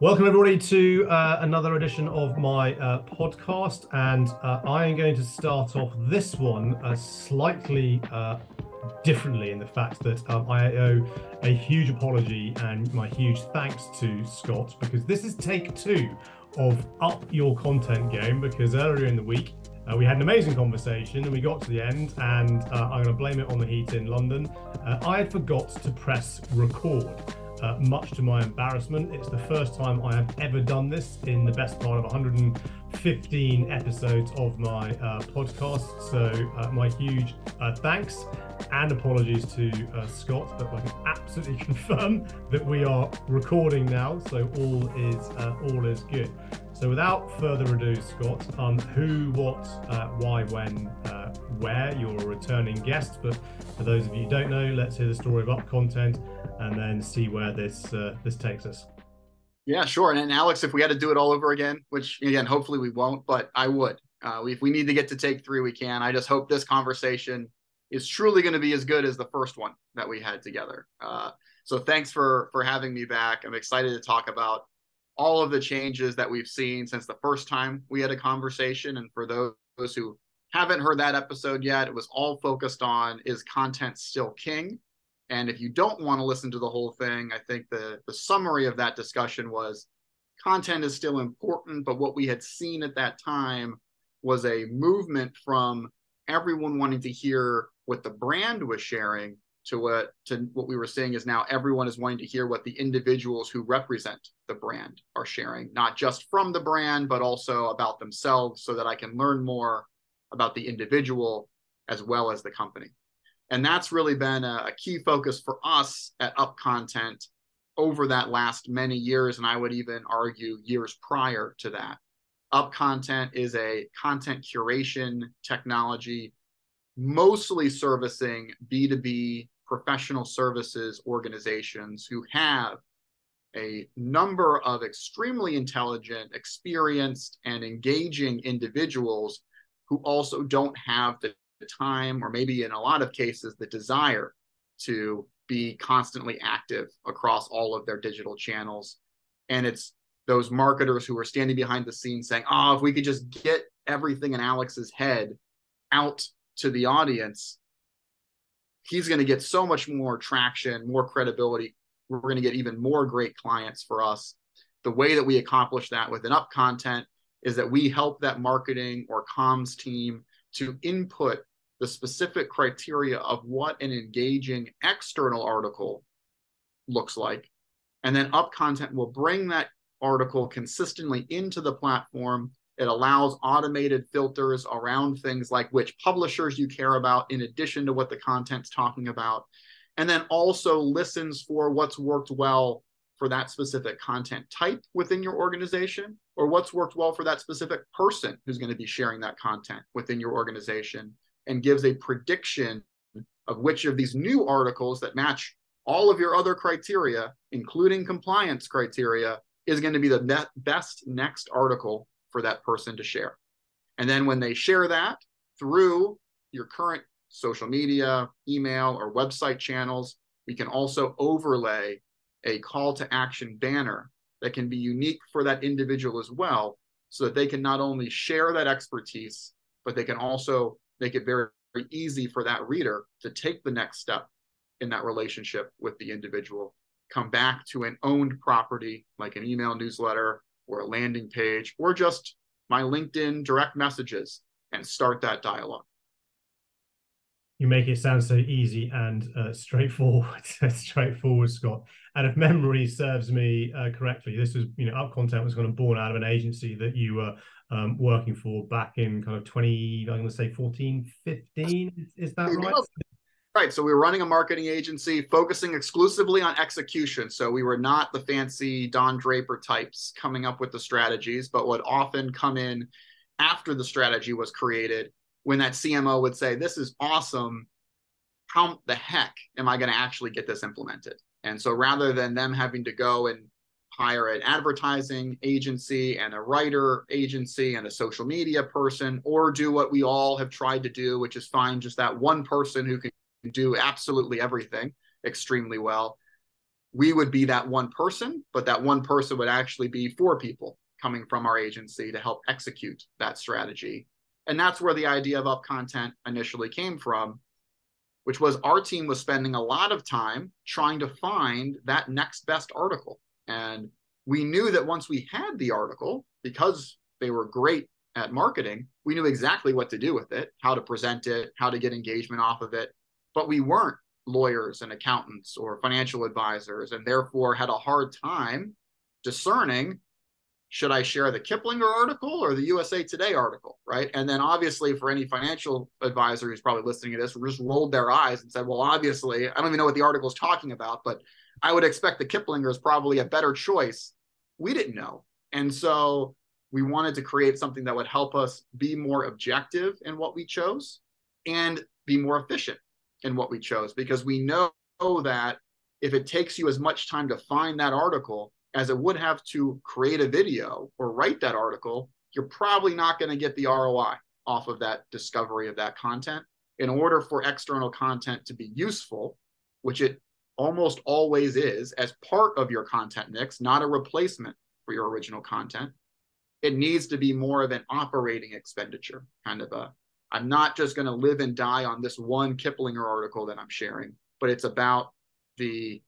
Welcome, everybody, to uh, another edition of my uh, podcast. And uh, I am going to start off this one uh, slightly uh, differently in the fact that um, I owe a huge apology and my huge thanks to Scott because this is take two of Up Your Content Game. Because earlier in the week, uh, we had an amazing conversation and we got to the end, and uh, I'm going to blame it on the heat in London. Uh, I had forgot to press record uh, much to my embarrassment. It's the first time I have ever done this in the best part of 115 episodes of my uh, podcast. So, uh, my huge uh, thanks and apologies to uh, Scott, but I can absolutely confirm that we are recording now. So, all is uh, all is good. So, without further ado, Scott, um, who, what, why, when, where? You're a returning guest, but for those of you who don't know, let's hear the story of UpContent and then see where this uh, this takes us. Yeah, sure. And, and, Alex, if we had to do it all over again, which again, hopefully we won't, but I would. Uh, if we need to get to take three, we can. I just hope this conversation is truly going to be as good as the first one that we had together. Uh, so thanks for for having me back. I'm excited to talk about all of the changes that we've seen since the first time we had a conversation. And for those who haven't heard that episode yet, it was all focused on is content still king? And if you don't want to listen to the whole thing, I think the, the summary of that discussion was content is still important, but what we had seen at that time was a movement from everyone wanting to hear what the brand was sharing to what to what we were seeing is now everyone is wanting to hear what the individuals who represent the brand are sharing, not just from the brand, but also about themselves so that I can learn more about the individual as well as the company. And that's really been a, a key focus for us at UpContent over that last many years. And I would even argue years prior to that. UpContent is a content curation technology, mostly servicing B2B professional services organizations who have a number of extremely intelligent, experienced, and engaging individuals who also don't have the the time, or maybe in a lot of cases, the desire to be constantly active across all of their digital channels. And it's those marketers who are standing behind the scenes saying, oh, if we could just get everything in Alex's head out to the audience, he's going to get so much more traction, more credibility. We're going to get even more great clients for us. The way that we accomplish that with an UpContent is that we help that marketing or comms team to input the specific criteria of what an engaging external article looks like. And then UpContent will bring that article consistently into the platform. It allows automated filters around things like which publishers you care about, in addition to what the content's talking about. And then also listens for what's worked well for that specific content type within your organization or what's worked well for that specific person who's going to be sharing that content within your organization and gives a prediction of which of these new articles that match all of your other criteria, including compliance criteria, is going to be the net best next article for that person to share. And then when they share that through your current social media, email, or website channels, we can also overlay a call to action banner that can be unique for that individual as well, so that they can not only share that expertise, but they can also make it very, very easy for that reader to take the next step in that relationship with the individual, come back to an owned property like an email newsletter or a landing page or just my LinkedIn direct messages and start that dialogue you make it sound so easy and uh, straightforward straightforward scott and if memory serves me uh, correctly this was you know up content was kind of born out of an agency that you were um, working for back in kind of 20 i'm going to say 14 15 is, is that right Right. So we were running a marketing agency focusing exclusively on execution. So we were not the fancy Don Draper types coming up with the strategies, but would often come in after the strategy was created when that CMO would say, This is awesome. How the heck am I going to actually get this implemented? And so rather than them having to go and hire an advertising agency and a writer agency and a social media person, or do what we all have tried to do, which is find just that one person who can do absolutely everything extremely well. we would be that one person, but that one person would actually be four people coming from our agency to help execute that strategy. And that's where the idea of UpContent initially came from, which was our team was spending a lot of time trying to find that next best article. And we knew that once we had the article, because they were great at marketing, we knew exactly what to do with it, how to present it, how to get engagement off of it. But we weren't lawyers and accountants or financial advisors, and therefore had a hard time discerning should I share the Kiplinger article or the USA Today article, right? And then obviously for any financial advisor who's probably listening to this, just rolled their eyes and said, well, obviously, I don't even know what the article is talking about, but I would expect the Kiplinger is probably a better choice. We didn't know. And so we wanted to create something that would help us be more objective in what we chose and be more efficient in what we chose because we know that if it takes you as much time to find that article as it would have to create a video or write that article, you're probably not going to get the ROI off of that discovery of that content. In order for external content to be useful, which it almost always is as part of your content mix, not a replacement for your original content, it needs to be more of an operating expenditure, kind of a I'm not just going to live and die on this one Kiplinger article that I'm sharing, but it's about the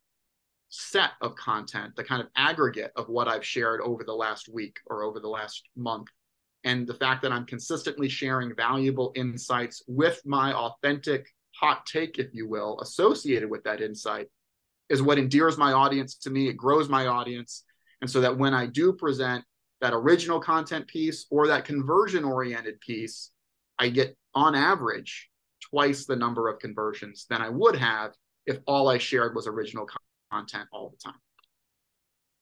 set of content, the kind of aggregate of what I've shared over the last week or over the last month. And the fact that I'm consistently sharing valuable insights with my authentic hot take, if you will, associated with that insight is what endears my audience to me. It grows my audience. And so that when I do present that original content piece or that conversion oriented piece, I get on average twice the number of conversions than I would have if all I shared was original content all the time.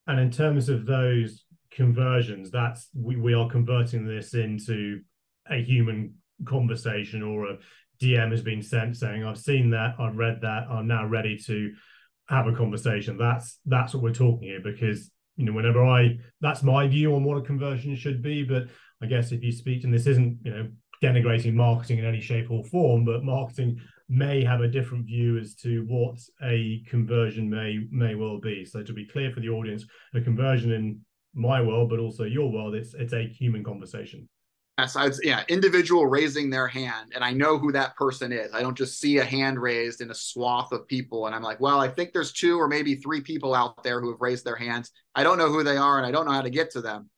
And in terms of those conversions, that's we, we are converting this into a human conversation or a DM has been sent saying, I've seen that, I've read that, I'm now ready to have a conversation. That's that's what we're talking here because you know, whenever I that's my view on what a conversion should be. But I guess if you speak, and this isn't, you know, denigrating marketing in any shape or form, but marketing may have a different view as to what a conversion may may well be. So to be clear for the audience, a conversion in my world, but also your world, it's it's a human conversation. Yes, I'd, yeah, individual raising their hand, and I know who that person is. I don't just see a hand raised in a swath of people, and I'm like, well, I think there's two or maybe three people out there who have raised their hands. I don't know who they are, and I don't know how to get to them.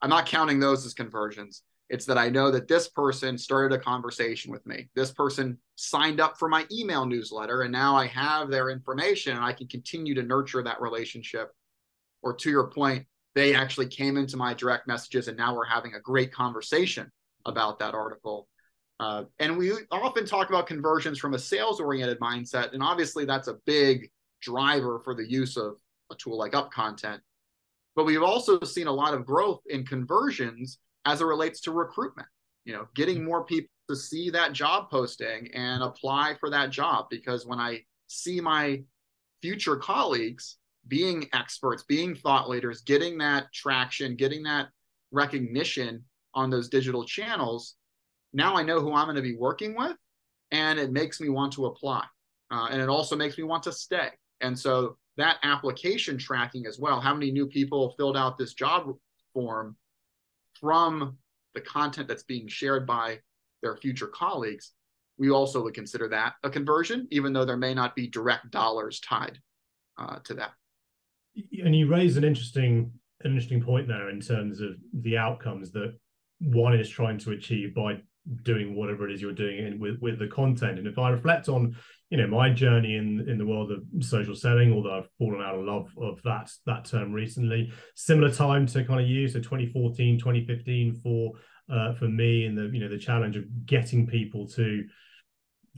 I'm not counting those as conversions. It's that I know that this person started a conversation with me. This person signed up for my email newsletter, and now I have their information and I can continue to nurture that relationship. Or to your point, they actually came into my direct messages and now we're having a great conversation about that article. Uh, and we often talk about conversions from a sales oriented mindset. And obviously, that's a big driver for the use of a tool like UpContent. But we've also seen a lot of growth in conversions as it relates to recruitment. You know, getting mm-hmm. more people to see that job posting and apply for that job because when I see my future colleagues being experts, being thought leaders, getting that traction, getting that recognition on those digital channels, now I know who I'm going to be working with, and it makes me want to apply. Uh, and it also makes me want to stay. And so that application tracking as well, how many new people filled out this job form from the content that's being shared by their future colleagues, we also would consider that a conversion, even though there may not be direct dollars tied uh, to that. And you raise an interesting, an interesting point there in terms of the outcomes that one is trying to achieve by doing whatever it is you're doing in, with with the content. And if I reflect on, you know, my journey in in the world of social selling, although I've fallen out of love of that that term recently, similar time to kind of you, so 2014, 2015 for uh, for me and the you know the challenge of getting people to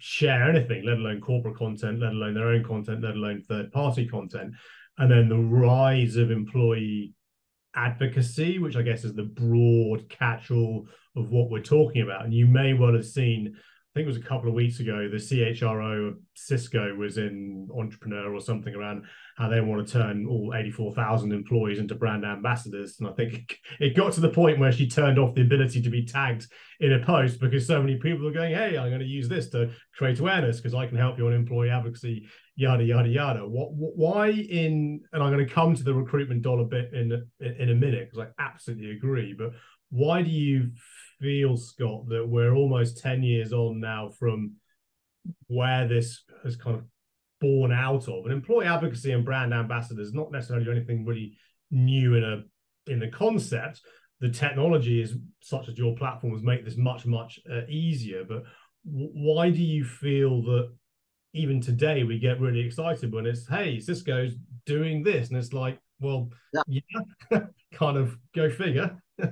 share anything, let alone corporate content, let alone their own content, let alone third party content, and then the rise of employee advocacy, which I guess is the broad catch all of what we're talking about. And you may well have seen think it was a couple of weeks ago, the CHRO of Cisco was in Entrepreneur or something around how they want to turn all 84,000 employees into brand ambassadors. And I think it got to the point where she turned off the ability to be tagged in a post because so many people are going, Hey, I'm going to use this to create awareness because I can help you on employee advocacy, yada, yada, yada. What, why in, and I'm going to come to the recruitment dollar bit in, in a minute because I absolutely agree, but why do you feel, Scott, that we're almost 10 years on now from where this has kind of born out of? And employee advocacy and brand ambassadors, not necessarily anything really new in a in the concept. The technology is such as your platforms make this much, much uh, easier. But w- why do you feel that even today we get really excited when it's, hey, Cisco's doing this? And it's like, well, yeah, yeah kind of go figure.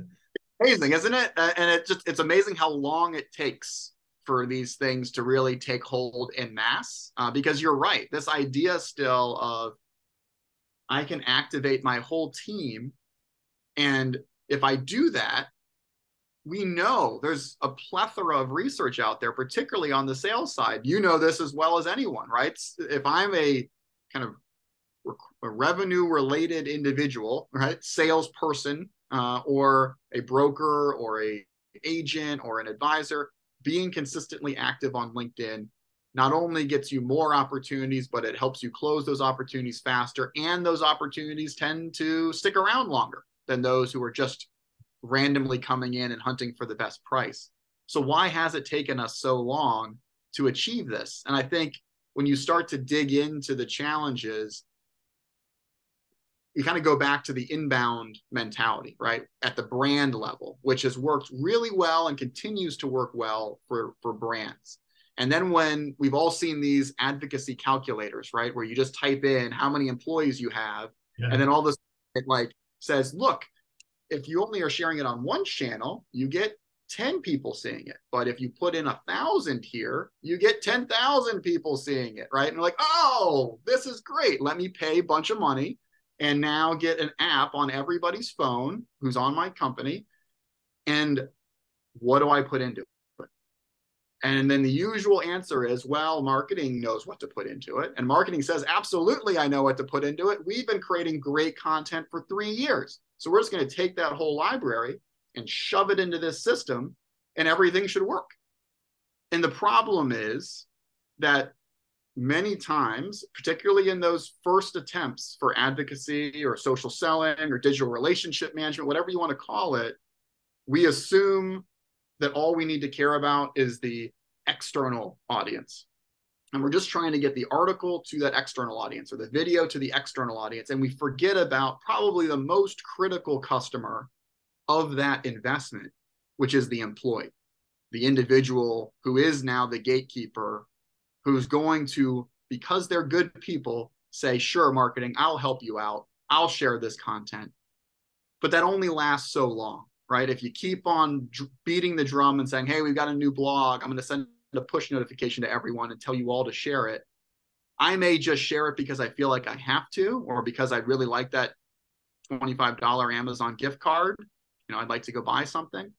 amazing, isn't it? Uh, and it just it's amazing how long it takes for these things to really take hold in mass. Uh, because you're right, this idea still of I can activate my whole team, and if I do that, we know there's a plethora of research out there, particularly on the sales side. You know this as well as anyone, right? If I'm a kind of a revenue related individual, right, salesperson uh, or a broker or a agent or an advisor, being consistently active on LinkedIn not only gets you more opportunities, but it helps you close those opportunities faster. And those opportunities tend to stick around longer than those who are just randomly coming in and hunting for the best price. So, why has it taken us so long to achieve this? And I think when you start to dig into the challenges, you kind of go back to the inbound mentality, right? At the brand level, which has worked really well and continues to work well for, for brands. And then when we've all seen these advocacy calculators, right? Where you just type in how many employees you have, yeah. and then all this it like says, look, if you only are sharing it on one channel, you get 10 people seeing it. But if you put in a thousand here, you get 10,000 people seeing it, right? And you're like, oh, this is great. Let me pay a bunch of money and now get an app on everybody's phone who's on my company. And what do I put into it? And then the usual answer is, well, marketing knows what to put into it. And marketing says, absolutely, I know what to put into it. We've been creating great content for three years. So we're just going to take that whole library and shove it into this system, and everything should work. And the problem is that many times, particularly in those first attempts for advocacy or social selling or digital relationship management, whatever you want to call it, we assume that all we need to care about is the external audience. And we're just trying to get the article to that external audience or the video to the external audience. And we forget about probably the most critical customer of that investment, which is the employee, the individual who is now the gatekeeper who's going to, because they're good people, say, sure, marketing, I'll help you out. I'll share this content. But that only lasts so long, right? If you keep on beating the drum and saying, hey, we've got a new blog, I'm going to send a push notification to everyone and tell you all to share it. I may just share it because I feel like I have to, or because I really like that $25 Amazon gift card. You know, I'd like to go buy something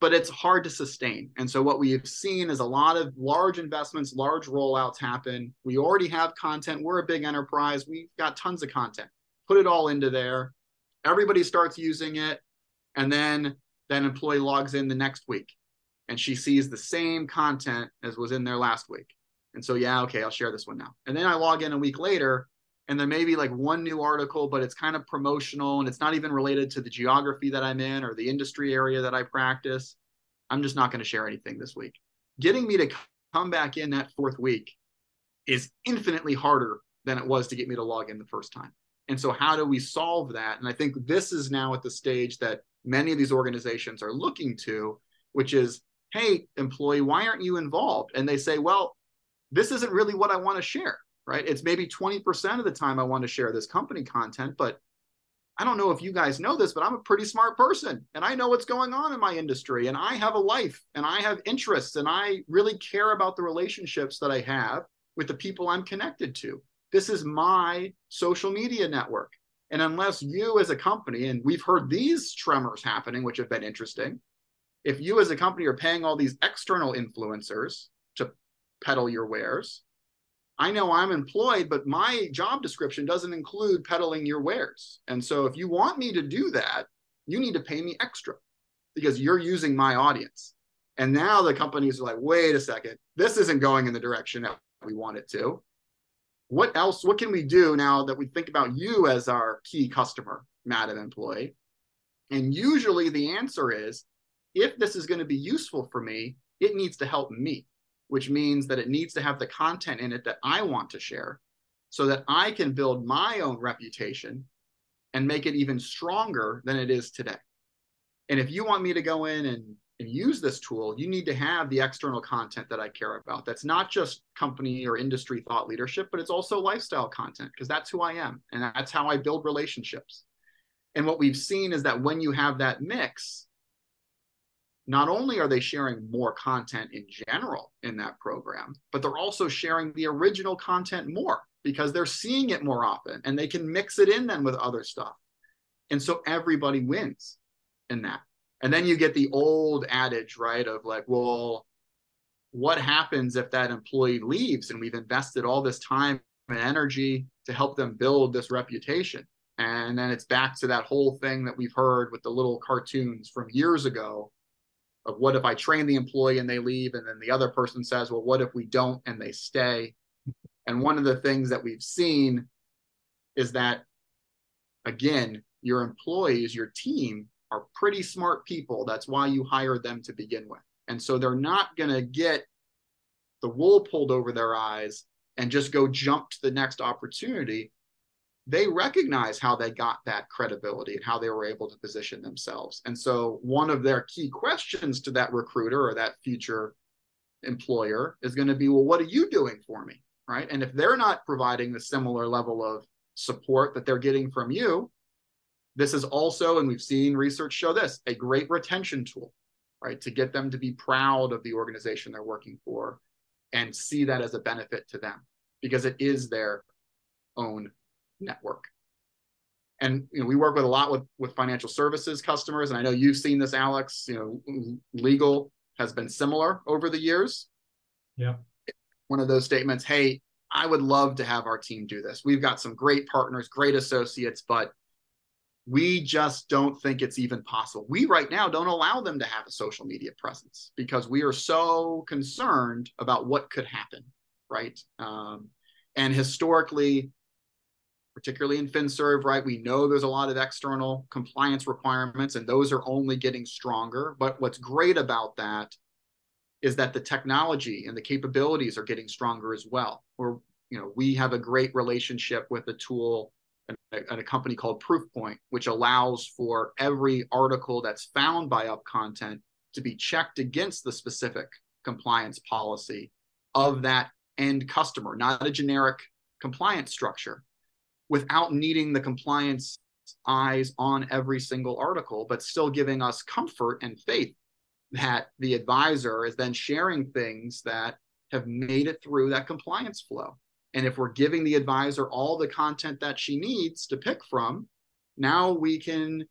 but it's hard to sustain. And so what we have seen is a lot of large investments, large rollouts happen. We already have content. We're a big enterprise. We've got tons of content. Put it all into there. Everybody starts using it. And then that employee logs in the next week and she sees the same content as was in there last week. And so, yeah, okay, I'll share this one now. And then I log in a week later and there may be like one new article, but it's kind of promotional and it's not even related to the geography that I'm in or the industry area that I practice. I'm just not going to share anything this week. Getting me to come back in that fourth week is infinitely harder than it was to get me to log in the first time. And so, how do we solve that? And I think this is now at the stage that many of these organizations are looking to, which is, hey, employee, why aren't you involved? And they say, well, this isn't really what I want to share right? It's maybe 20% of the time I want to share this company content, but I don't know if you guys know this, but I'm a pretty smart person and I know what's going on in my industry and I have a life and I have interests and I really care about the relationships that I have with the people I'm connected to. This is my social media network. And unless you as a company, and we've heard these tremors happening, which have been interesting, if you as a company are paying all these external influencers to peddle your wares, I know I'm employed, but my job description doesn't include peddling your wares. And so if you want me to do that, you need to pay me extra because you're using my audience. And now the companies are like, wait a second, this isn't going in the direction that we want it to. What else? What can we do now that we think about you as our key customer, Madam Employee? And usually the answer is if this is going to be useful for me, it needs to help me, which means that it needs to have the content in it that I want to share so that I can build my own reputation and make it even stronger than it is today. And if you want me to go in and, and use this tool, you need to have the external content that I care about. That's not just company or industry thought leadership, but it's also lifestyle content because that's who I am and that's how I build relationships. And what we've seen is that when you have that mix, not only are they sharing more content in general in that program, but they're also sharing the original content more because they're seeing it more often and they can mix it in then with other stuff. And so everybody wins in that. And then you get the old adage, right, of like, well, what happens if that employee leaves and we've invested all this time and energy to help them build this reputation? And then it's back to that whole thing that we've heard with the little cartoons from years ago of what if I train the employee and they leave, and then the other person says, well, what if we don't and they stay? And one of the things that we've seen is that, again, your employees, your team are pretty smart people. That's why you hired them to begin with. And so they're not going to get the wool pulled over their eyes and just go jump to the next opportunity they recognize how they got that credibility and how they were able to position themselves. And so, one of their key questions to that recruiter or that future employer is going to be, Well, what are you doing for me? Right. And if they're not providing the similar level of support that they're getting from you, this is also, and we've seen research show this, a great retention tool, right? To get them to be proud of the organization they're working for and see that as a benefit to them because it is their own network. And you know, we work with a lot with with financial services customers, and I know you've seen this, Alex. You know, legal has been similar over the years. Yeah. One of those statements, hey, I would love to have our team do this. We've got some great partners, great associates, but we just don't think it's even possible. We right now don't allow them to have a social media presence because we are so concerned about what could happen, right? Um, and historically, particularly in FinServ, right? We know there's a lot of external compliance requirements, and those are only getting stronger. But what's great about that is that the technology and the capabilities are getting stronger as well. We're, you know, we have a great relationship with a tool and a, a company called Proofpoint, which allows for every article that's found by UpContent to be checked against the specific compliance policy of that end customer, not a generic compliance structure without needing the compliance eyes on every single article, but still giving us comfort and faith that the advisor is then sharing things that have made it through that compliance flow. And if we're giving the advisor all the content that she needs to pick from, now we can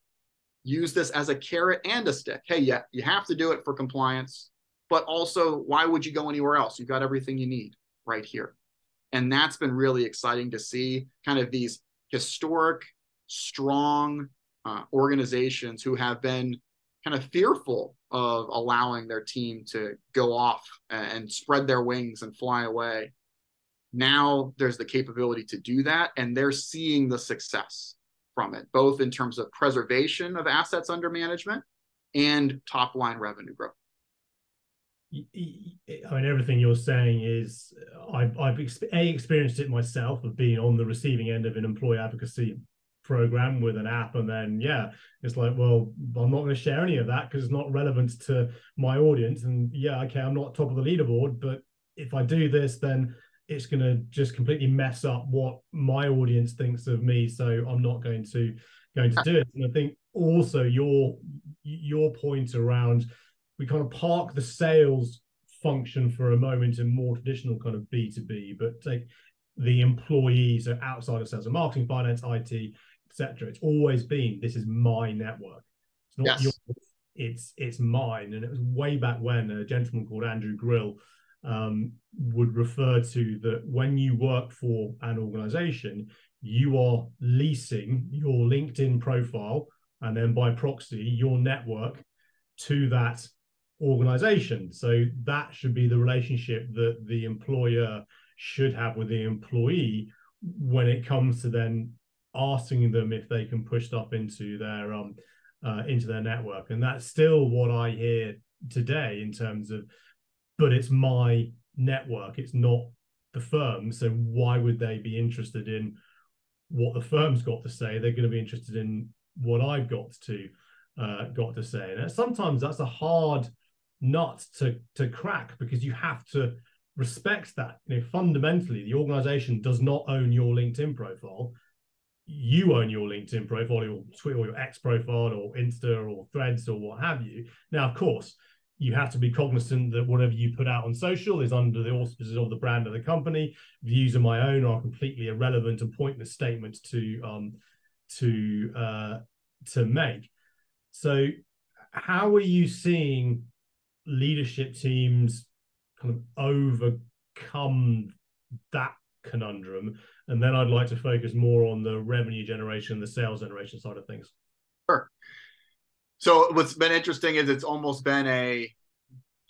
use this as a carrot and a stick. Hey, yeah, you have to do it for compliance, but also, why would you go anywhere else? You've got everything you need right here. And that's been really exciting to see kind of these historic, strong uh, organizations who have been kind of fearful of allowing their team to go off and spread their wings and fly away. Now there's the capability to do that, and they're seeing the success from it, both in terms of preservation of assets under management and top line revenue growth. I mean, everything you're saying is I've, I've a experienced it myself of being on the receiving end of an employee advocacy program with an app, and then yeah, it's like, well, I'm not going to share any of that because it's not relevant to my audience. And yeah, okay, I'm not top of the leaderboard, but if I do this, then it's going to just completely mess up what my audience thinks of me. So I'm not going to going to uh. do it. And I think also your your point around we kind of park the sales function for a moment in more traditional kind of B2B, but take the employees are outside of sales and marketing, finance, IT, etc. It's always been this is my network. It's not yes. your it's it's mine. And it was way back when a gentleman called Andrew Grill um, would refer to that when you work for an organization, you are leasing your LinkedIn profile and then by proxy your network to that organization. So that should be the relationship that the employer should have with the employee when it comes to then asking them if they can push stuff into their um uh, into their network. And that's still what i hear today in terms of but it's my network it's not the firm. So why would they be interested in what the firm's got to say? They're going to be interested in what i've got to uh, got to say. And sometimes that's a hard nut to to crack because you have to respect that. You know fundamentally the organization does not own your linkedin profile. You own your linkedin profile your twitter or your x profile or insta or threads or what have you. Now of course you have to be cognizant that whatever you put out on social is under the auspices of the brand of the company. Views of my own are completely irrelevant and pointless statements to um to uh to make. So how are you seeing leadership teams kind of overcome that conundrum. And then i'd like to focus more on the revenue generation the sales generation side of things. Sure. So what's been interesting is it's almost been a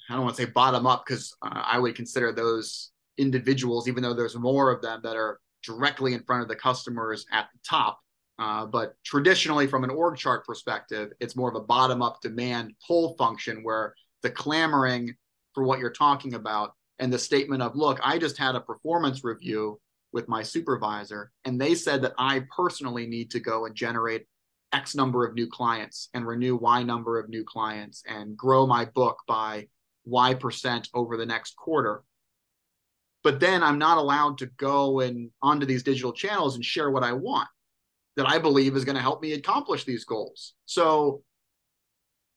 i don't want to say bottom up because uh, i would consider those individuals even though there's more of them that are directly in front of the customers at the top uh, but traditionally from an org chart perspective it's more of a bottom up demand pull function where the clamoring for what you're talking about and the statement of look i just had a performance review with my supervisor and they said that i personally need to go and generate x number of new clients and renew y number of new clients and grow my book by y percent over the next quarter. But then i'm not allowed to go and onto these digital channels and share what i want that i believe is going to help me accomplish these goals. So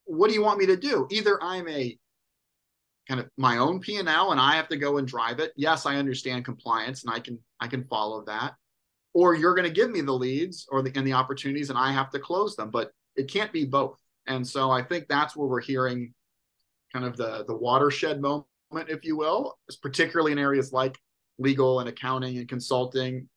what do you want me to do? Either I'm a kind of my own P&L and I have to go and drive it. Yes, I understand compliance and I can I can follow that. Or you're going to give me the leads or the and the opportunities and I have to close them, but it can't be both. And so I think that's where we're hearing kind of the the watershed moment if you will, particularly in areas like legal and accounting and consulting,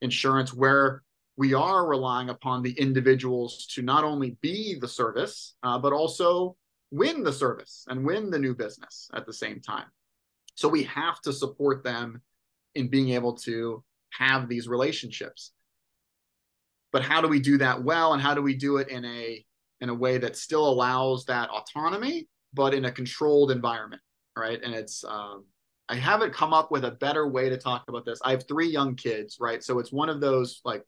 insurance where we are relying upon the individuals to not only be the service, uh, but also win the service and win the new business at the same time. So we have to support them in being able to have these relationships. But how do we do that well, and how do we do it in a in a way that still allows that autonomy, but in a controlled environment, right? And it's um, I haven't come up with a better way to talk about this. I have three young kids, right? So it's one of those like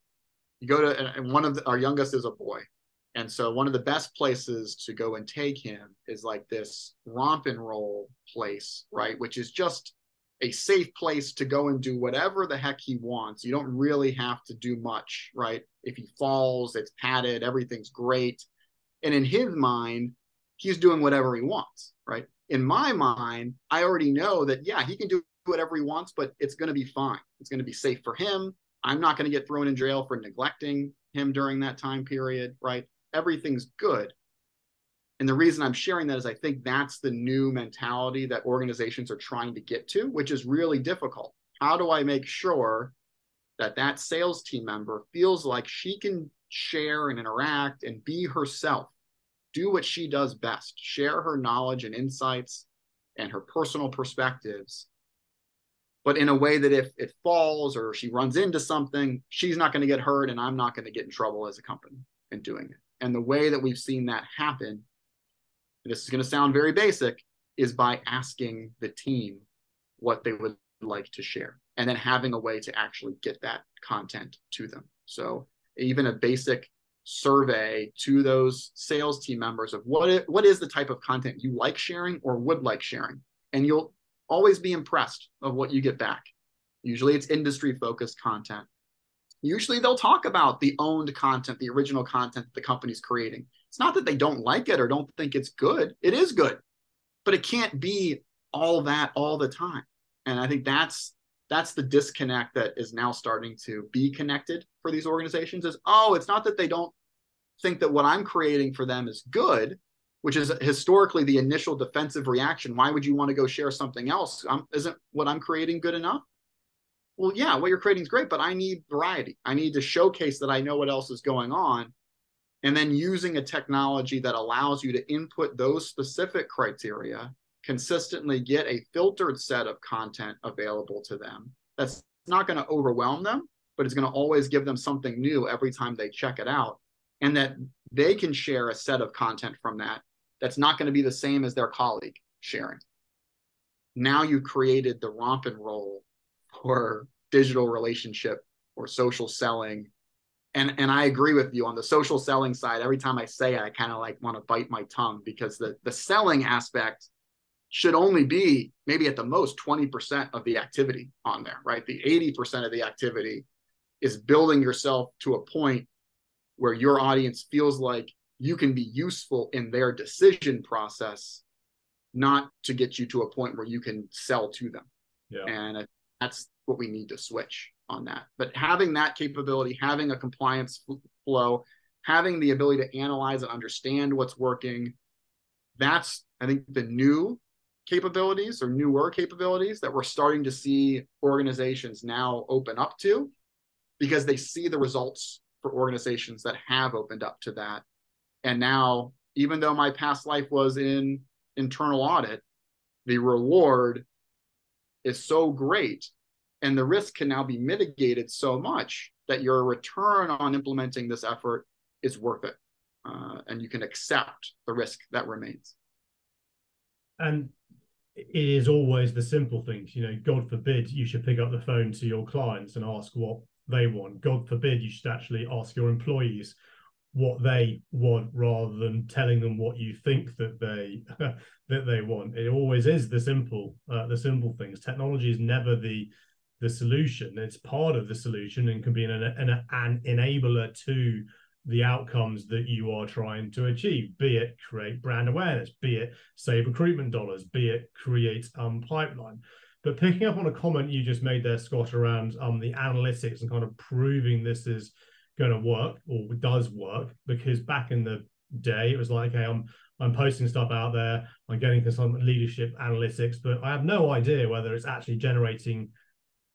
you go to and one of the, our youngest is a boy. And so one of the best places to go and take him is like this romp and roll place right? Which is just a safe place to go and do whatever the heck he wants. You don't really have to do much right? If he falls it's padded everything's great. And in his mind he's doing whatever he wants right? In my mind i already know that yeah he can do whatever he wants but it's going to be fine. It's going to be safe for him I'm not going to get thrown in jail for neglecting him during that time period, right? Everything's good. And the reason I'm sharing that is I think that's the new mentality that organizations are trying to get to, which is really difficult. How do I make sure that that sales team member feels like she can share and interact and be herself, do what she does best, share her knowledge and insights and her personal perspectives but in a way that if it falls or she runs into something, she's not going to get hurt and I'm not going to get in trouble as a company in doing it. And the way that we've seen that happen, this is going to sound very basic, is by asking the team what they would like to share and then having a way to actually get that content to them. So even a basic survey to those sales team members of what it, what is the type of content you like sharing or would like sharing and you'll always be impressed of what you get back. Usually it's industry focused content. Usually they'll talk about the owned content, the original content that the company's creating. It's not that they don't like it or don't think it's good. It is good, but it can't be all that all the time. And I think that's that's the disconnect that is now starting to be connected for these organizations is oh, it's not that they don't think that what I'm creating for them is good. Which is historically the initial defensive reaction. Why would you want to go share something else? Um, isn't what I'm creating good enough? Well, yeah, what you're creating is great, but I need variety. I need to showcase that I know what else is going on. And then using a technology that allows you to input those specific criteria, consistently get a filtered set of content available to them. That's not going to overwhelm them, but it's going to always give them something new every time they check it out. And that they can share a set of content from that that's not going to be the same as their colleague sharing. Now you've created the romp and roll for digital relationship or social selling. And and I agree with you on the social selling side. Every time I say it, I kind of like want to bite my tongue because the the selling aspect should only be maybe at the most 20% of the activity on there, right? The 80% of the activity is building yourself to a point where your audience feels like you can be useful in their decision process, not to get you to a point where you can sell to them. Yeah. And that's what we need to switch on that. But having that capability, having a compliance flow, having the ability to analyze and understand what's working, that's, I think, the new capabilities or newer capabilities that we're starting to see organizations now open up to because they see the results for organizations that have opened up to that. And now, even though my past life was in internal audit, the reward is so great and the risk can now be mitigated so much that your return on implementing this effort is worth it. Uh, and you can accept the risk that remains. And it is always the simple things. You know, God forbid you should pick up the phone to your clients and ask what they want. God forbid you should actually ask your employees what they want rather than telling them what you think that they that they want. It always is the simple uh, the simple things. Technology is never the the solution. It's part of the solution and can be an, an, an enabler to the outcomes that you are trying to achieve, be it create brand awareness, be it save recruitment dollars, be it create um, pipeline. But picking up on a comment you just made there, Scott, around um, the analytics and kind of proving this is going to work or does work, because back in the day it was like, hey, I'm I'm posting stuff out there, I'm getting some leadership analytics, but I have no idea whether it's actually generating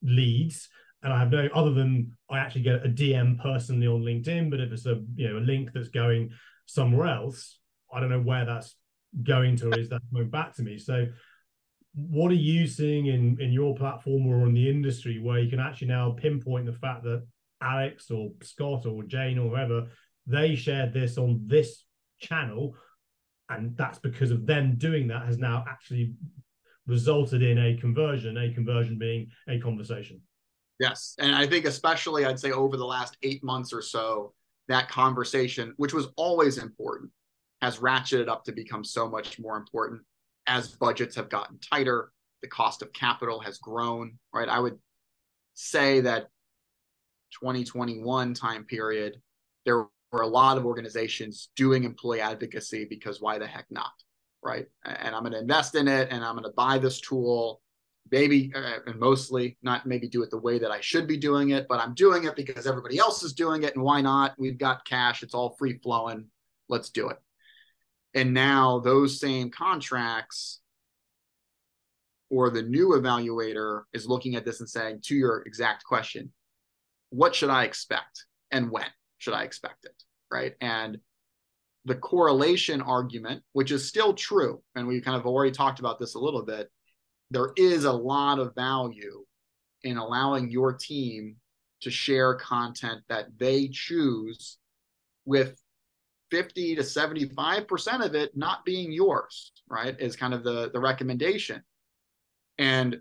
leads and I have no other than I actually get a DM personally on LinkedIn. But if it's a you know a link that's going somewhere else, I don't know where that's going to, or is that going back to me? So, what are you seeing in in your platform or in the industry where you can actually now pinpoint the fact that Alex or Scott or Jane or whoever they shared this on this channel, and that's because of them doing that has now actually resulted in a conversion. A conversion being a conversation. Yes. And I think, especially, I'd say over the last eight months or so, that conversation, which was always important, has ratcheted up to become so much more important as budgets have gotten tighter. The cost of capital has grown, right? I would say that 2021 time period, there were a lot of organizations doing employee advocacy because why the heck not, right? And I'm going to invest in it and I'm going to buy this tool maybe uh, and mostly not maybe do it the way that I should be doing it, but I'm doing it because everybody else is doing it. And why not? We've got cash, it's all free flowing. Let's do it. And now those same contracts or the new evaluator is looking at this and saying, to your exact question, what should I expect and when should I expect it? Right. And the correlation argument, which is still true, and we kind of already talked about this a little bit, there is a lot of value in allowing your team to share content that they choose with 50 to 75% of it not being yours, right? Is kind of the, the recommendation. And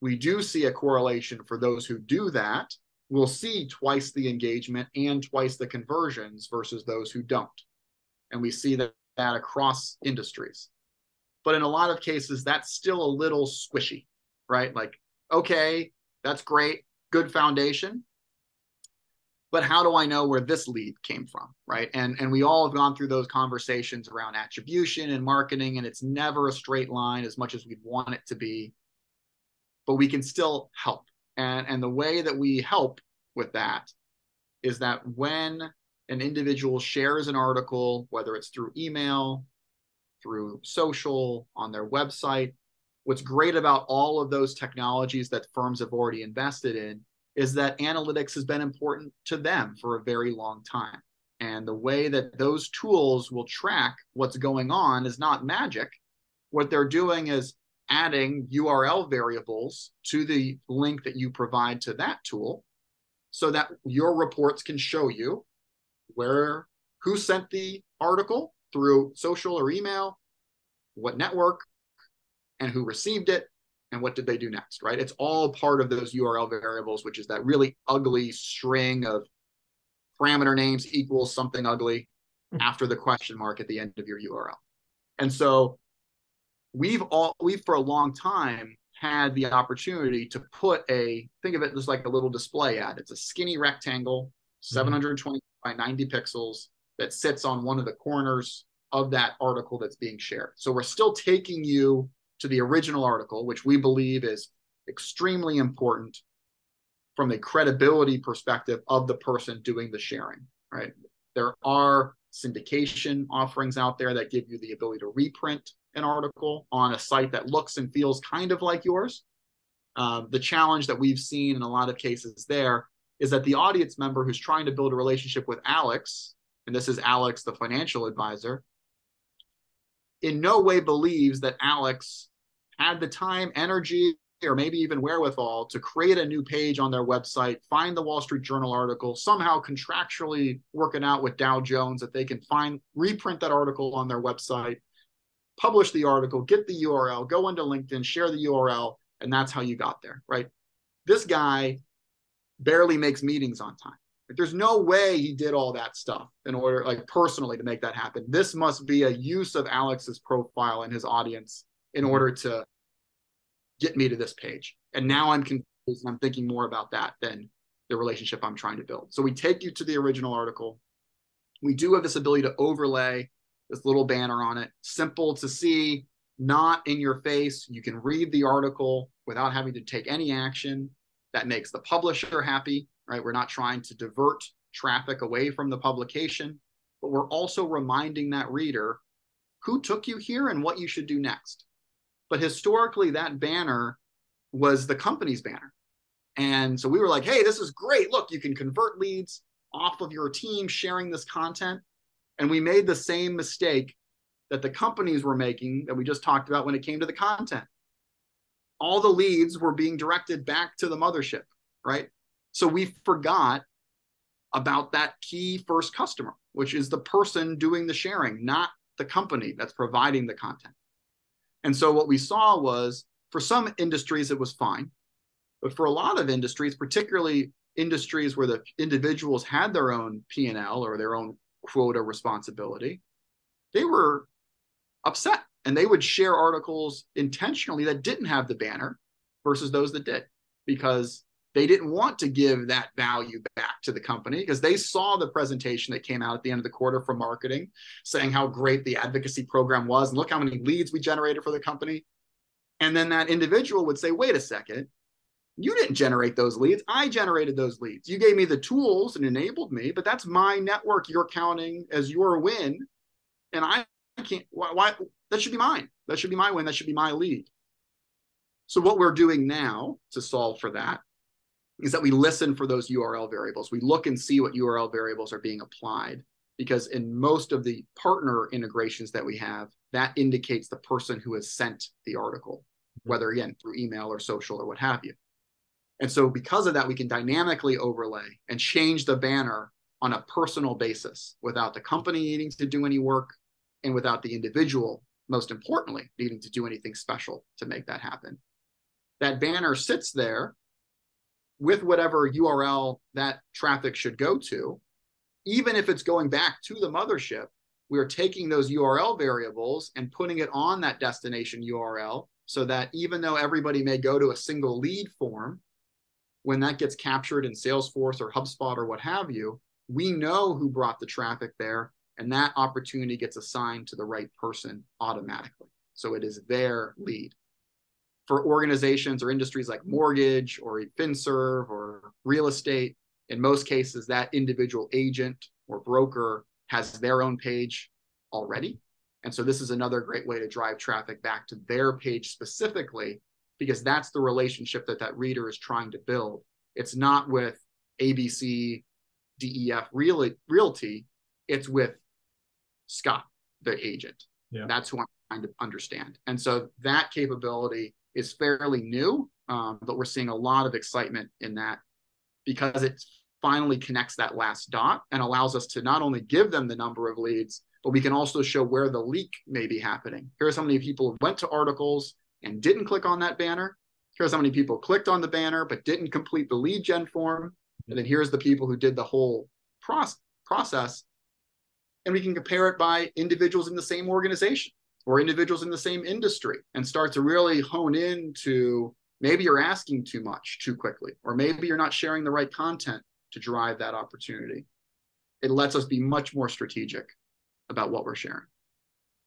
we do see a correlation for those who do that. We'll see twice the engagement and twice the conversions versus those who don't. And we see that, that across industries. But in a lot of cases, that's still a little squishy, right? Like, okay, that's great, good foundation. But how do I know where this lead came from, right? And and we all have gone through those conversations around attribution and marketing, and it's never a straight line as much as we'd want it to be. But we can still help. And and the way that we help with that is that when an individual shares an article, whether it's through email, through social, on their website. What's great about all of those technologies that firms have already invested in is that analytics has been important to them for a very long time. And the way that those tools will track what's going on is not magic. What they're doing is adding URL variables to the link that you provide to that tool so that your reports can show you where who sent the article through social or email, what network, and who received it, and what did they do next, right? It's all part of those URL variables, which is that really ugly string of parameter names equals something ugly hmm. after the question mark at the end of your URL. And so we've all we've for a long time had the opportunity to put a think of it as like a little display ad. It's a skinny rectangle, mm-hmm. 720 by 90 pixels that sits on one of the corners of that article that's being shared. So we're still taking you to the original article, which we believe is extremely important from a credibility perspective of the person doing the sharing, right? There are syndication offerings out there that give you the ability to reprint an article on a site that looks and feels kind of like yours. Um, the challenge that we've seen in a lot of cases there is that the audience member who's trying to build a relationship with Alex, and this is Alex, the financial advisor, in no way believes that Alex had the time, energy, or maybe even wherewithal to create a new page on their website, find the Wall Street Journal article, somehow contractually working out with Dow Jones that they can find, reprint that article on their website, publish the article, get the URL, go into LinkedIn, share the URL, and that's how you got there, right? This guy barely makes meetings on time. Like, there's no way he did all that stuff in order, like personally, to make that happen. This must be a use of Alex's profile and his audience in mm-hmm. order to get me to this page. And now I'm confused and I'm thinking more about that than the relationship I'm trying to build. So we take you to the original article. We do have this ability to overlay this little banner on it, simple to see, not in your face. You can read the article without having to take any action. That makes the publisher happy, right? We're not trying to divert traffic away from the publication, but we're also reminding that reader who took you here and what you should do next. But historically, that banner was the company's banner. And so we were like, hey, this is great. Look, you can convert leads off of your team sharing this content. And we made the same mistake that the companies were making that we just talked about when it came to the content. All the leads were being directed back to the mothership, right? So we forgot about that key first customer, which is the person doing the sharing, not the company that's providing the content. And so what we saw was for some industries, it was fine. But for a lot of industries, particularly industries where the individuals had their own P&L or their own quota responsibility, they were upset and they would share articles intentionally that didn't have the banner versus those that did because they didn't want to give that value back to the company because they saw the presentation that came out at the end of the quarter from marketing saying how great the advocacy program was and look how many leads we generated for the company. And then that individual would say, wait a second, you didn't generate those leads. I generated those leads. You gave me the tools and enabled me, but that's my network you're counting as your win. And I can't, why, why that should be mine. That should be my win. That should be my lead. So, what we're doing now to solve for that is that we listen for those URL variables. We look and see what URL variables are being applied because in most of the partner integrations that we have, that indicates the person who has sent the article, mm-hmm. whether again through email or social or what have you. And so because of that, we can dynamically overlay and change the banner on a personal basis without the company needing to do any work and without the individual, most importantly, needing to do anything special to make that happen. That banner sits there with whatever URL that traffic should go to, even if it's going back to the mothership, we're taking those URL variables and putting it on that destination URL so that even though everybody may go to a single lead form, when that gets captured in Salesforce or HubSpot or what have you, we know who brought the traffic there, and that opportunity gets assigned to the right person automatically. So it is their lead for organizations or industries like mortgage or FinServ or real estate, in most cases, that individual agent or broker has their own page already. And so this is another great way to drive traffic back to their page specifically, because that's the relationship that that reader is trying to build. It's not with ABC, DEF Realty, it's with Scott, the agent. Yeah. That's who I'm trying to understand. And so that capability is fairly new, um, but we're seeing a lot of excitement in that because it finally connects that last dot and allows us to not only give them the number of leads, but we can also show where the leak may be happening. Here's how many people went to articles and didn't click on that banner. Here's how many people clicked on the banner but didn't complete the lead gen form. And then here's the people who did the whole process. And we can compare it by individuals in the same organization or individuals in the same industry and start to really hone in to maybe you're asking too much too quickly, or maybe you're not sharing the right content to drive that opportunity. It lets us be much more strategic about what we're sharing.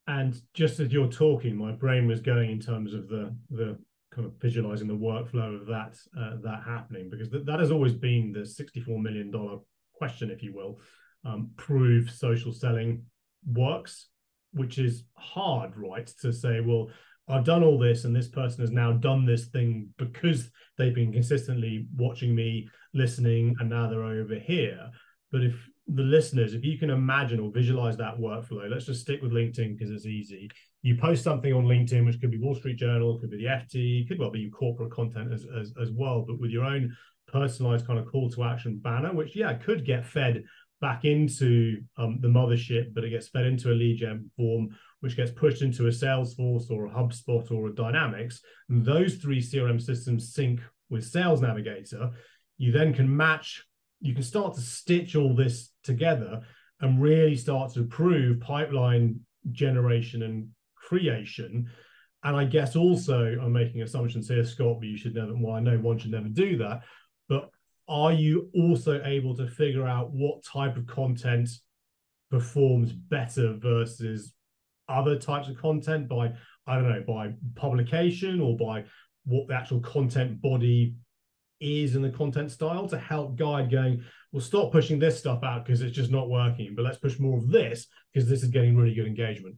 And just as you're talking, my brain was going in terms of the the kind of visualizing the workflow of that uh, that happening because th- that has always been the 64 million dollar question, if you will. Um, prove social selling works, which is hard, right? To say, well, I've done all this, and this person has now done this thing because they've been consistently watching me, listening, and now they're over here. But if the listeners, if you can imagine or visualize that workflow, let's just stick with LinkedIn because it's easy. You post something on LinkedIn, which could be Wall Street Journal, could be the FT, could well be corporate content as, as, as well, but with your own personalized kind of call to action banner, which, yeah, could get fed back into um, the mothership, but it gets fed into a lead gen form, which gets pushed into a Salesforce or a HubSpot or a Dynamics. And those three CRM systems sync with Sales Navigator. You then can match you can start to stitch all this together and really start to improve pipeline generation and creation. And I guess also I'm making assumptions here, Scott, but you should never, well, I know one should never do that. Are you also able to figure out what type of content performs better versus other types of content by, I don't know, by publication or by what the actual content body is in the content style to help guide going, well, stop pushing this stuff out because it's just not working, but let's push more of this because this is getting really good engagement.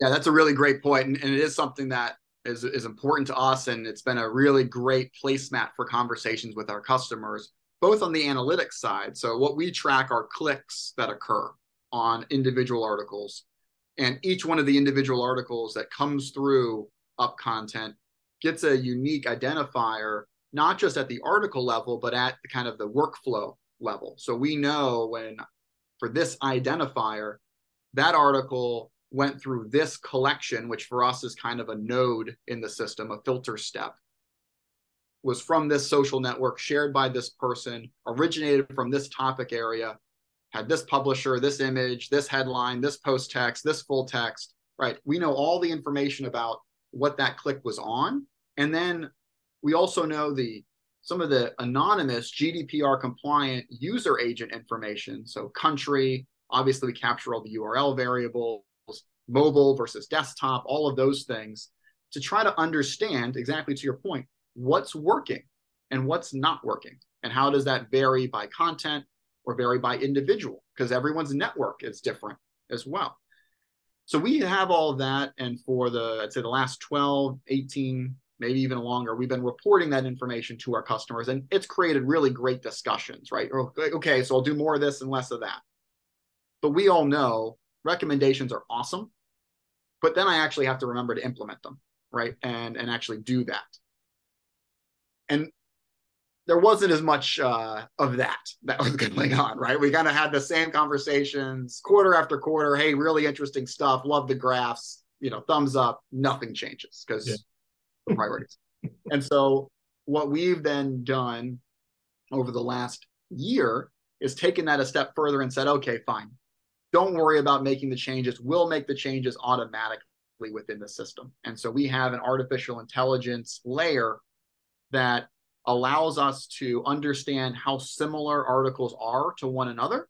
Yeah, that's a really great. And, and it is something that is, is important to us. And it's been a really great placemat for conversations with our customers, both on the analytics side. So, what we track are clicks that occur on individual articles. And each one of the individual articles that comes through UpContent gets a unique identifier not just at the article level, but at the kind of the workflow level. So we know when for this identifier, that article went through this collection, which for us is kind of a node in the system, a filter step, was from this social network, shared by this person, originated from this topic area, had this publisher, this image, this headline, this post text, this full text, right? We know all the information about what that click was on. And then we also know the some of the anonymous GDPR compliant user agent information. So country, obviously we capture all the URL variables, mobile versus desktop, all of those things to try to understand exactly to your point, what's working and what's not working. And how does that vary by content or vary by individual? Because everyone's network is different as well. So we have all of that. And for the, I'd say the last 12, 18, maybe even longer, we've been reporting that information to our customers and it's created really great discussions, right? Oh, okay, so I'll do more of this and less of that. But we all know recommendations are awesome, but then I actually have to remember to implement them, right? And and actually do that. And there wasn't as much uh, of that that was going on, right? We kind of had the same conversations quarter after quarter. Hey, really interesting stuff. Love the graphs. You know, thumbs up. Nothing changes because yeah priorities. and so what we've then done over the last year is taken that a step further and said, okay, fine. Don't worry about making the changes. We'll make the changes automatically within the system. And so we have an artificial intelligence layer that allows us to understand how similar articles are to one another.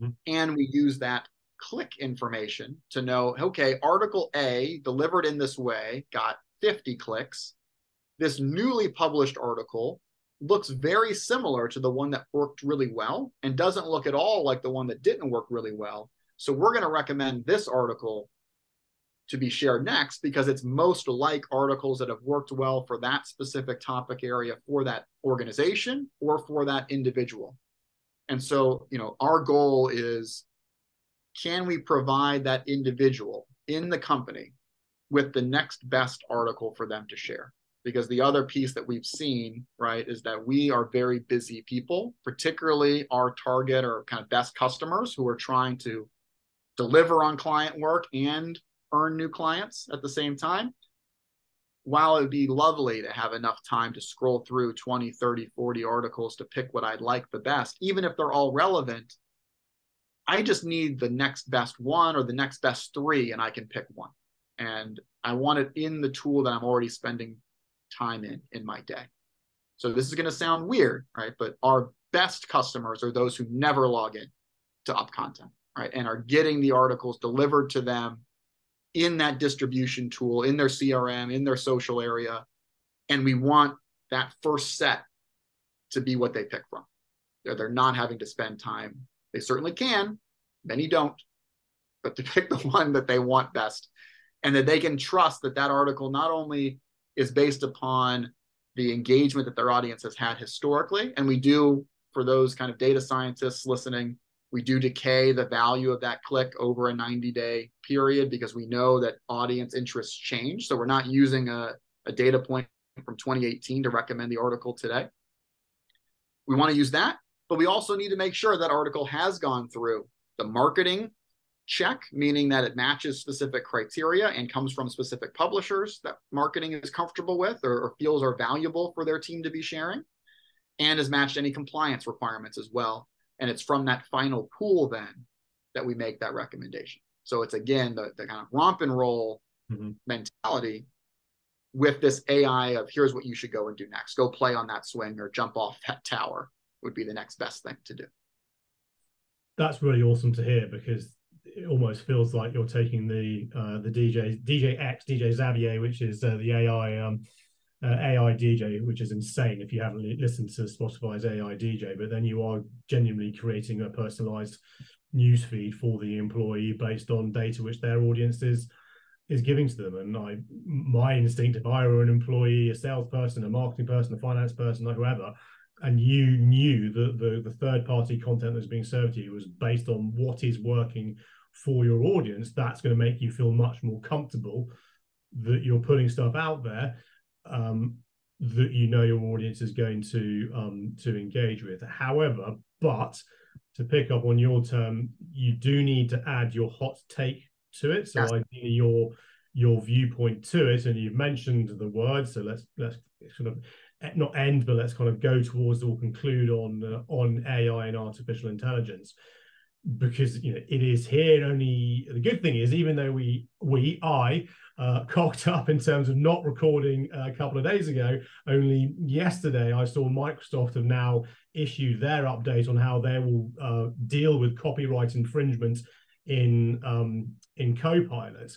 Mm-hmm. And we use that click information to know, okay, article A delivered in this way got 50 clicks. This newly published article looks very similar to the one that worked really well and doesn't look at all like the one that didn't work really well. So we're going to recommend this article to be shared next because it's most like articles that have worked well for that specific topic area for that organization or for that individual. And so, you know, our goal is can we provide that individual in the company with the next best article for them to share? Because the other piece that we've seen, right, is that we are very busy people, particularly our target or kind of best customers who are trying to deliver on client work and earn new clients at the same time. While it would be lovely to have enough time to scroll through 20, 30, 40 articles to pick what I'd like the best, even if they're all relevant, I just need the next best one or the next best three, and I can pick one. And I want it in the tool that I'm already spending time in in my day. So this is going to sound weird, right? But our best customers are those who never log in to UpContent, right? And are getting the articles delivered to them in that distribution tool, in their CRM, in their social area. And we want that first set to be what they pick from. They're, they're not having to spend time. They certainly can, many don't, but to pick the one that they want best and that they can trust that that article not only is based upon the engagement that their audience has had historically, and we do for those kind of data scientists listening, we do decay the value of that click over a 90 day period because we know that audience interests change. So we're not using a, a data point from 2018 to recommend the article today. We want to use that, but we also need to make sure that article has gone through the marketing check, meaning that it matches specific criteria and comes from specific publishers that marketing is comfortable with or, or feels are valuable for their team to be sharing, and has matched any compliance requirements as well and it's from that final pool then that we make that recommendation. So it's again the, the kind of romp and roll mm-hmm. mentality with this AI of here's what you should go and do next. Go play on that swing or jump off that tower would be the next best thing to do. That's really awesome to hear because it almost feels like you're taking the uh, the DJ DJ X DJ Xavier, which is uh, the AI um, uh, AI DJ, which is insane if you haven't listened to Spotify's AI DJ. But then you are genuinely creating a personalized newsfeed for the employee based on data which their audience is is giving to them. And I, my instinct, if I were an employee, a salesperson, a marketing person, a finance person, or whoever, and you knew that the, the third party content that's being served to you was based on what is working for your audience, that's going to make you feel much more comfortable that you're putting stuff out there um, that you know your audience is going to um, to engage with. However, but to pick up on your term, you do need to add your hot take to it. So yes. ideally your your viewpoint to it, and you've mentioned the word. So let's let's sort of not end, but let's kind of go towards or conclude on uh, on AI and artificial intelligence because you know it is here. Only the good thing is, even though we we I uh, cocked up in terms of not recording uh, a couple of days ago. Only yesterday, I saw Microsoft have now issued their update on how they will uh, deal with copyright infringement in um, in Copilot.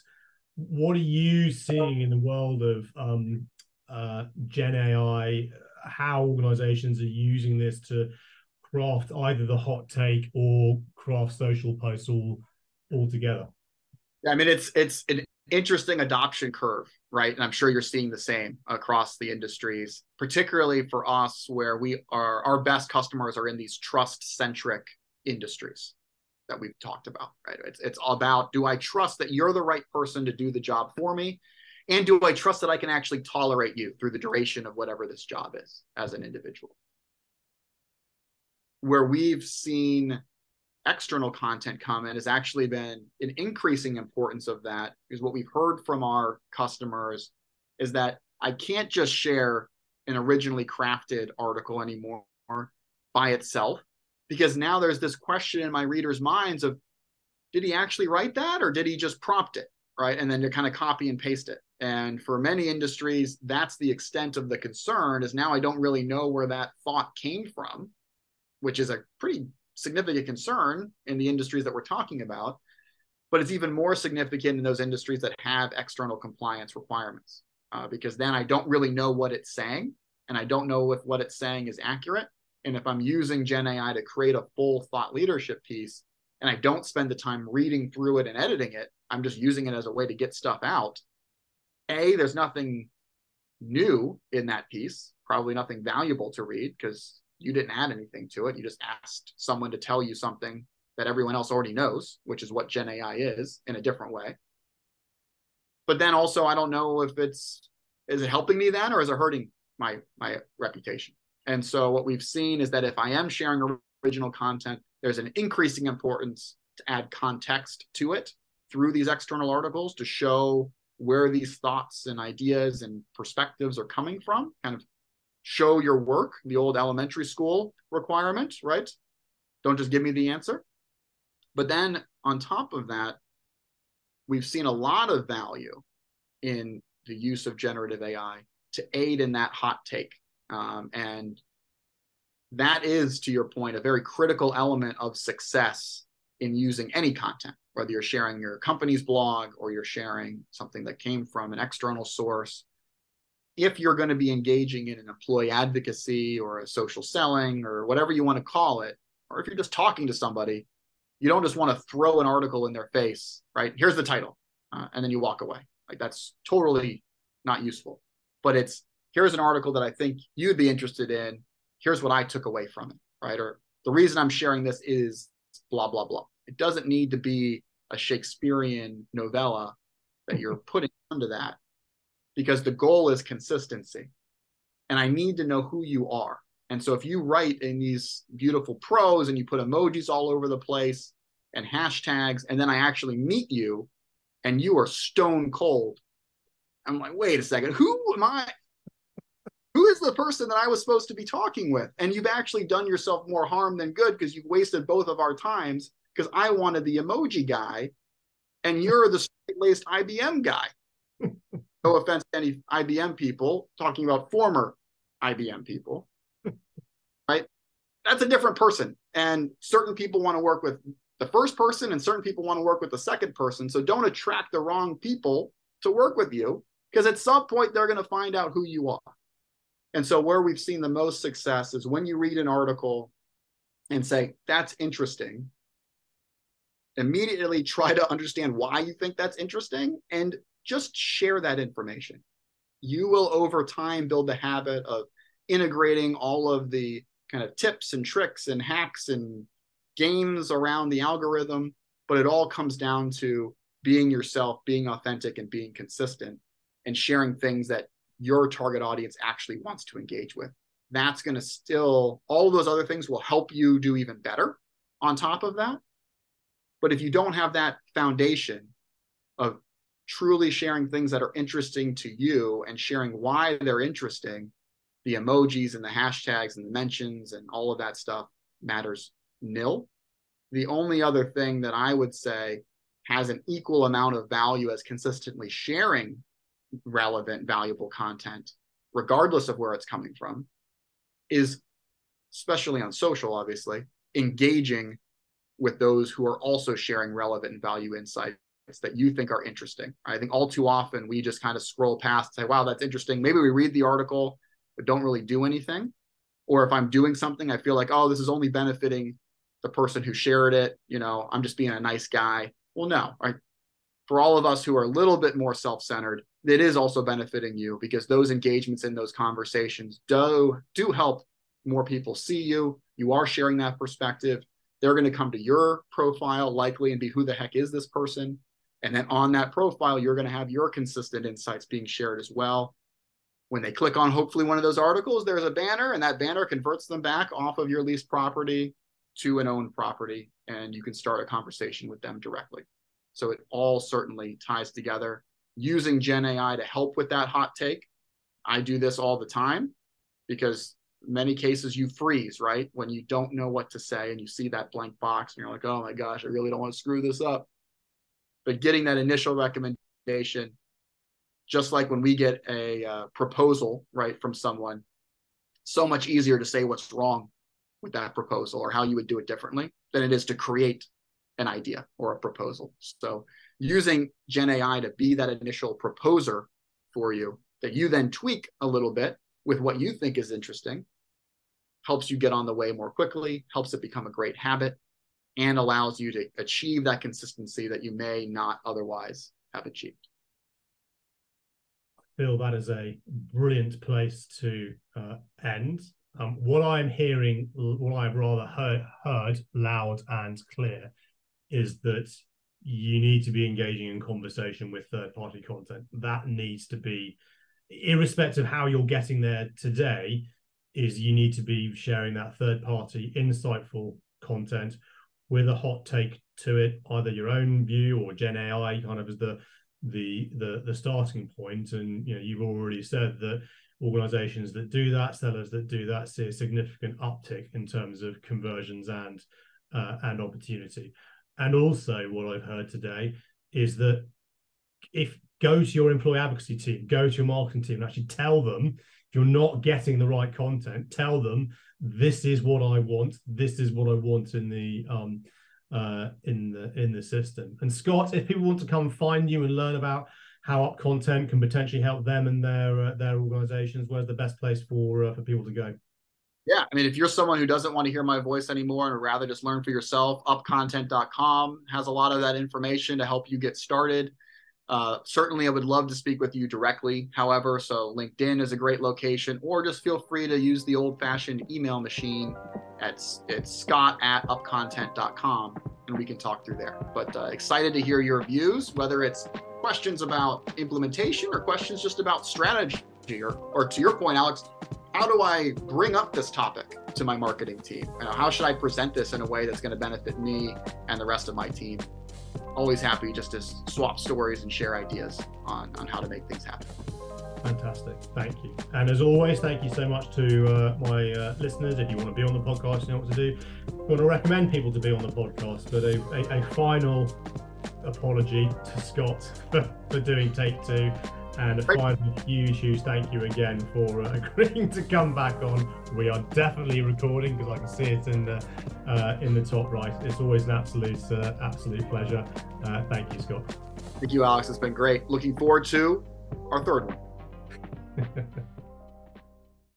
What are you seeing in the world of um, uh, Gen AI? How organizations are using this to craft either the hot take or craft social posts all all together? I mean, it's it's an interesting adoption curve, right? And I'm sure you're seeing the same across the industries, particularly for us, where we are our best customers are in these trust centric industries that we've talked about, right? It's it's about do I trust that you're the right person to do the job for me? And do I trust that I can actually tolerate you through the duration of whatever this job is as an individual? Where we've seen external content comment has actually been an increasing importance of that because what we've heard from our customers is that I can't just share an originally crafted article anymore by itself because now there's this question in my readers' minds of did he actually write that or did he just prompt it right? And then to kind of copy and paste it. And for many industries that's the extent of the concern is now i don't really know where that thought came from which is a pretty significant concern in the industries that we're talking about, but it's even more significant in those industries that have external compliance requirements, uh, because then I don't really know what it's saying, and I don't know if what it's saying is accurate. And if I'm using Gen AI to create a full thought leadership piece, and I don't spend the time reading through it and editing it, I'm just using it as a way to get stuff out. A, there's nothing new in that piece, probably nothing valuable to read because you didn't add anything to it. You just asked someone to tell you something that everyone else already knows, which is what Gen AI is in a different way. But then also, I don't know if it's is it helping me then or is it hurting my my reputation? And so what we've seen is that if I am sharing original content, there's an increasing importance to add context to it through these external articles to show where these thoughts and ideas and perspectives are coming from, kind of show your work, the old elementary school requirement, right? Don't just give me the answer. But then on top of that, we've seen a lot of value in the use of generative AI to aid in that hot take. Um, and that is, to your point, a very critical element of success in using any content, whether you're sharing your company's blog or you're sharing something that came from an external source. If you're going to be engaging in an employee advocacy or a social selling or whatever you want to call it, or if you're just talking to somebody, you don't just want to throw an article in their face, right? Here's the title, uh, and then you walk away. Like that's totally not useful. But it's here's an article that I think you'd be interested in. Here's what I took away from it, right? Or the reason I'm sharing this is blah blah blah. It doesn't need to be a Shakespearean novella that you're putting under that because the goal is consistency. And I need to know who you are. And so if you write in these beautiful prose and you put emojis all over the place and hashtags, and then I actually meet you and you are stone cold, I'm like, wait a second, who am I? Who is the person that I was supposed to be talking with? And you've actually done yourself more harm than good because you've wasted both of our times because I wanted the emoji guy and you're the straight laced IBM guy. No offense to any IBM people talking about former IBM people right? That's a different person. And certain people want to work with the first person and certain people want to work with the second person. So don't attract the wrong people to work with you because at some point they're going to find out who you are. And so where we've seen the most success is when you read an article and say, that's interesting, immediately try to understand why you think that's interesting and just share that information. You will over time build the habit of integrating all of the kind of tips and tricks and hacks and games around the algorithm, but it all comes down to being yourself, being authentic, and being consistent and sharing things that your target audience actually wants to engage with. That's going to still, all of those other things will help you do even better on top of that. But if you don't have that foundation of truly sharing things that are interesting to you and sharing why they're interesting, the emojis and the hashtags and the mentions and all of that stuff matters nil. The only other thing that I would say has an equal amount of value as consistently sharing relevant, valuable content, regardless of where it's coming from, is especially on social, obviously, engaging with those who are also sharing relevant and value insights that you think are interesting. I think all too often we just kind of scroll past, and say, wow, that's interesting. Maybe we read the article but don't really do anything. Or if I'm doing something, I feel like, oh, this is only benefiting the person who shared it. You know, I'm just being a nice guy. Well, no, right? For all of us who are a little bit more self centered, it is also benefiting you because those engagements in those conversations do, do help more people see you. You are sharing that perspective. They're going to come to your profile likely and be who the heck is this person? And then on that profile, you're going to have your consistent insights being shared as well. When they click on hopefully one of those articles, there's a banner, and that banner converts them back off of your leased property to an owned property, and you can start a conversation with them directly. So it all certainly ties together. Using Gen AI to help with that hot take, I do this all the time because many cases you freeze, right? When you don't know what to say and you see that blank box and you're like, oh my gosh, I really don't want to screw this up. But getting that initial recommendation just like when we get a uh, proposal right from someone so much easier to say what's wrong with that proposal or how you would do it differently than it is to create an idea or a proposal. So using gen ai to be that initial proposer for you that you then tweak a little bit with what you think is interesting helps you get on the way more quickly helps it become a great habit and allows you to achieve that consistency that you may not otherwise have achieved. Feel that is a brilliant place to uh, end. Um, what I'm hearing, what I've rather heard, heard loud and clear, is that you need to be engaging in conversation with third party content. That needs to be, irrespective of how you're getting there today, is you need to be sharing that third party insightful content with a hot take to it, either your own view or Gen AI kind of as the the the the starting point. And you know, you've already said that organizations that do that, sellers that do that, see a significant uptick in terms of conversions and uh, and opportunity. And also, what I've heard today is that if go to your employee advocacy team, go to your marketing team, and actually tell them you're not getting the right content, tell them this is what I want. This is what I want in the um uh in the in the system. And Scott, if people want to come find you and learn about how UpContent can potentially help them and their uh, their organizations, where's the best place for uh, for people to go? Yeah, I mean, if you're someone who doesn't want to hear my voice anymore and rather just learn for yourself, upcontent.com has a lot of that information to help you get started. Uh, certainly, I would love to speak with you directly. However, so LinkedIn is a great location, or just feel free to use the old fashioned email machine at it's scott at upcontent.com and we can talk through there. But uh, excited to hear your views, whether it's questions about implementation or questions just about strategy, or, or to your point, Alex, how do I bring up this topic to my marketing team? You know, how should I present this in a way that's going to benefit me and the rest of my team? Always happy just to swap stories and share ideas on, on how to make things happen. Fantastic. Thank you. And as always, thank you so much to uh, my uh, listeners. If you want to be on the podcast, you know what to do. I want to recommend people to be on the podcast, but a, a, a final apology to Scott for, for doing take two. And a final huge, huge thank you again for uh, agreeing to come back on. We are definitely recording because I can see it in the uh, in the top right. It's always an absolute uh, absolute pleasure. Uh, thank you, Scott. Thank you, Alex. It's been great. Looking forward to our third one.